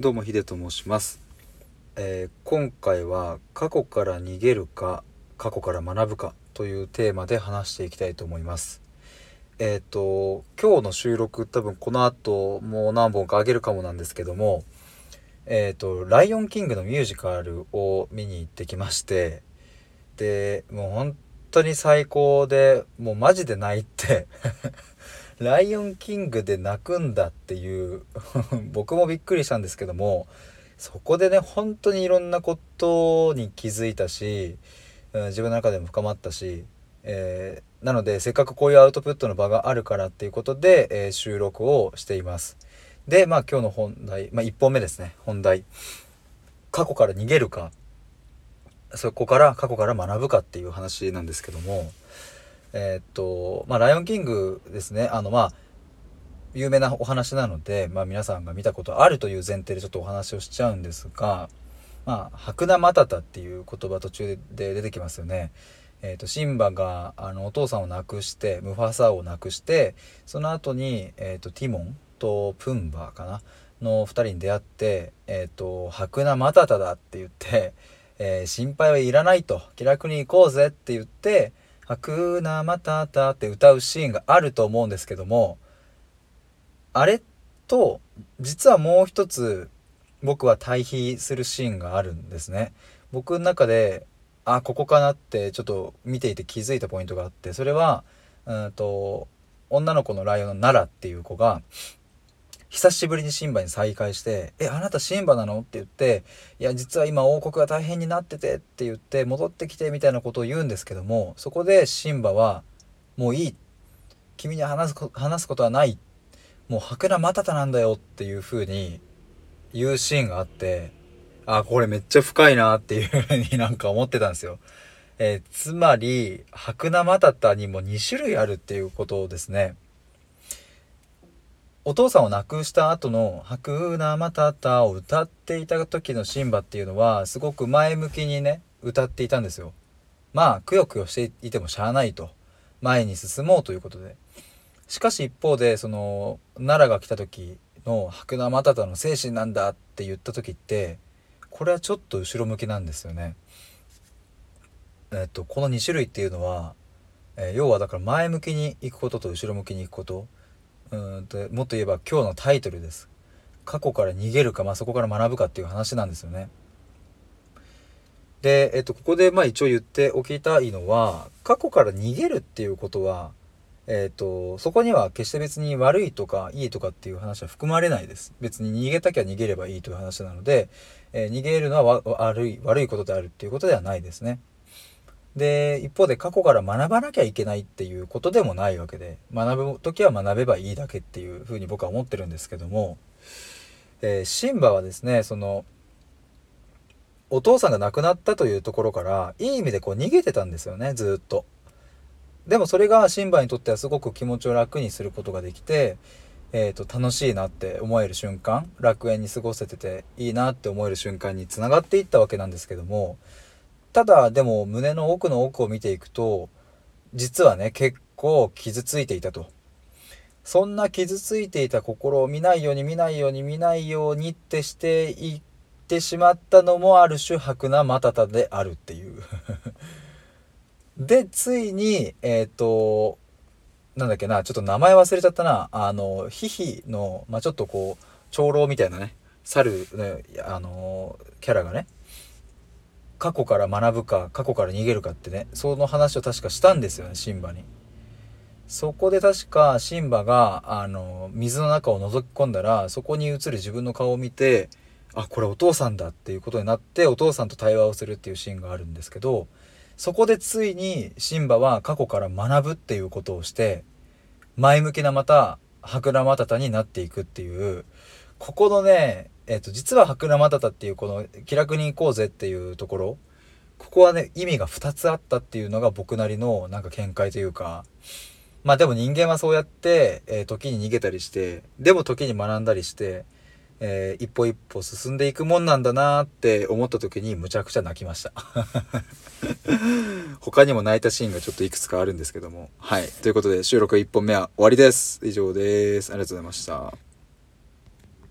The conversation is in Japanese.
どうもヒデと申します、えー今回は過去から逃げるか過去から学ぶかというテーマで話していきたいと思います。えっ、と今日の収録多分この後もう何本かあげるかもなんですけどもえっ、と「ライオンキング」のミュージカルを見に行ってきましてでもう本当に最高でもうマジで泣いてライオンキングで泣くんだっていう 僕もびっくりしたんですけどもそこでね本当にいろんなことに気づいたし、うん自分の中でも深まったし、えーなのでせっかくこういうアウトプットの場があるからっていうことで、えー収録をしています。でまあ今日の本題、まあ、1本目ですね本題過去から逃げるかそこから過去から学ぶかっていう話なんですけどもえーっとまあ「ライオンキング」ですねあのまあ有名なお話なので、まあ、皆さんが見たことあるという前提でちょっとお話をしちゃうんですが「まあ、白名マタタ」っていう言葉途中で出てきますよね。えー、とシンバがあのお父さんを亡くしてムファサを亡くしてその後に、えー、とティモンとプンバかなの2人に出会って「えー、と白名マタタだ」って言って、えー心配はいらないと気楽に行こうぜ」って言って「白名マタタ」って歌うシーンがあると思うんですけどもあれと実はもう一つ僕は対比するシーンがあるんですね。僕の中であここかなってちょっと見ていて気づいたポイントがあってそれはうんと女の子のライオンのナラっていう子が久しぶりにシンバに再会して「えあなたシンバなの?」って言って「いや実は今王国が大変になってて」って言って戻ってきてみたいなことを言うんですけどもそこでシンバは「もういい君に話す話すことはないもう白名マタタなんだよ」っていう風に言うシーンがあってあこれめっちゃ深いなっていう風に なんか思ってたんですよ。えーつまり白名マタタにも2種類あるっていうことですね。お父さんを亡くした後の「白名マタタ」を歌っていた時のシンバっていうのはすごく前向きにね歌っていたんですよ。まあくよくよしていてもしゃあないと前に進もうということで。しかし一方でその奈良が来た時の「白名マタタの精神なんだ」って言った時ってこれはちょっと後ろ向きなんですよね。えっとこの2種類っていうのは、え要はだから前向きに行くことと後ろ向きに行くことうんともっと言えば今日のタイトルです。過去から逃げるか、まあ、そこから学ぶかっていう話なんですよね。で、えっと、ここでまあ一応言っておきたいのは過去から逃げるっていうことはえっ、と、そこには決して別に悪いとかいいとかっていう話は含まれないです。別に逃げたきゃ逃げればいいという話なので、えー逃げるのは悪い、悪いことであるっていうことではないですね。で、一方で過去から学ばなきゃいけないっていうことでもないわけで、学ぶ時は学べばいいだけっていうふうに僕は思ってるんですけども、えーシンバはですね、その、お父さんが亡くなったというところから、いい意味でこう逃げてたんですよね、ずっと。でもそれがシンバにとってはすごく気持ちを楽にすることができて、えー、と楽しいなって思える瞬間楽園に過ごせてていいなって思える瞬間につながっていったわけなんですけどもただでも胸の奥の奥を見ていくと実はね結構傷ついていたと。そんな傷ついていた心を見ないように見ないように見ないようにってしていってしまったのもある種白なマタタであるっていう。でついにえっ、となんだっけなちょっと名前忘れちゃったな。あのヒヒの、まあ、ちょっとこう長老みたいなね猿ねあのキャラがね過去から学ぶか過去から逃げるかってねその話を確かしたんですよねシンバに。そこで確かシンバがあの水の中を覗き込んだらそこに映る自分の顔を見てあこれお父さんだっていうことになってお父さんと対話をするっていうシーンがあるんですけどそこでついにシンバは過去から学ぶっていうことをして前向きなまた白ラマタタになっていくっていうここのねえっ、と実は白ラマタタっていうこの気楽に行こうぜっていうところここはね意味が2つあったっていうのが僕なりのなんか見解というかまあでも人間はそうやって、えー時に逃げたりしてでも時に学んだりして、えー一歩一歩進んでいくもんなんだなって思った時にむちゃくちゃ泣きました。他にも泣いたシーンがちょっといくつかあるんですけども。はい。ということで収録1本目は終わりです。以上です。ありがとうございました。